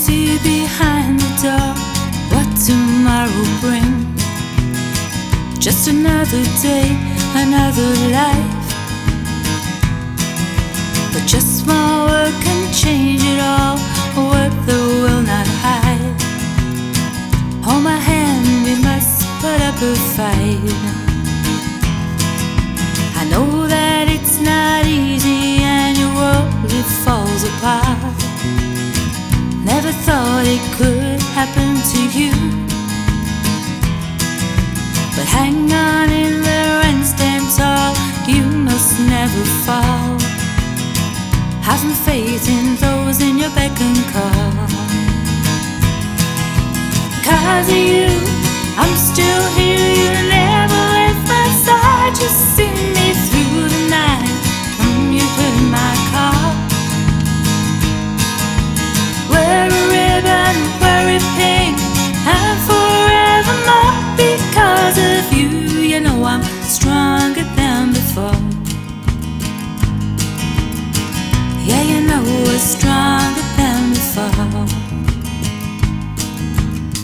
see behind the door what tomorrow brings. Just another day, another life. But just one word can change it all, a word that will not hide. Hold my hand, we must put up a fight. Thought it could happen to you. But hang on in there and stand tall. You must never fall. Having faith in those in your beck and call. Cause you stronger than before.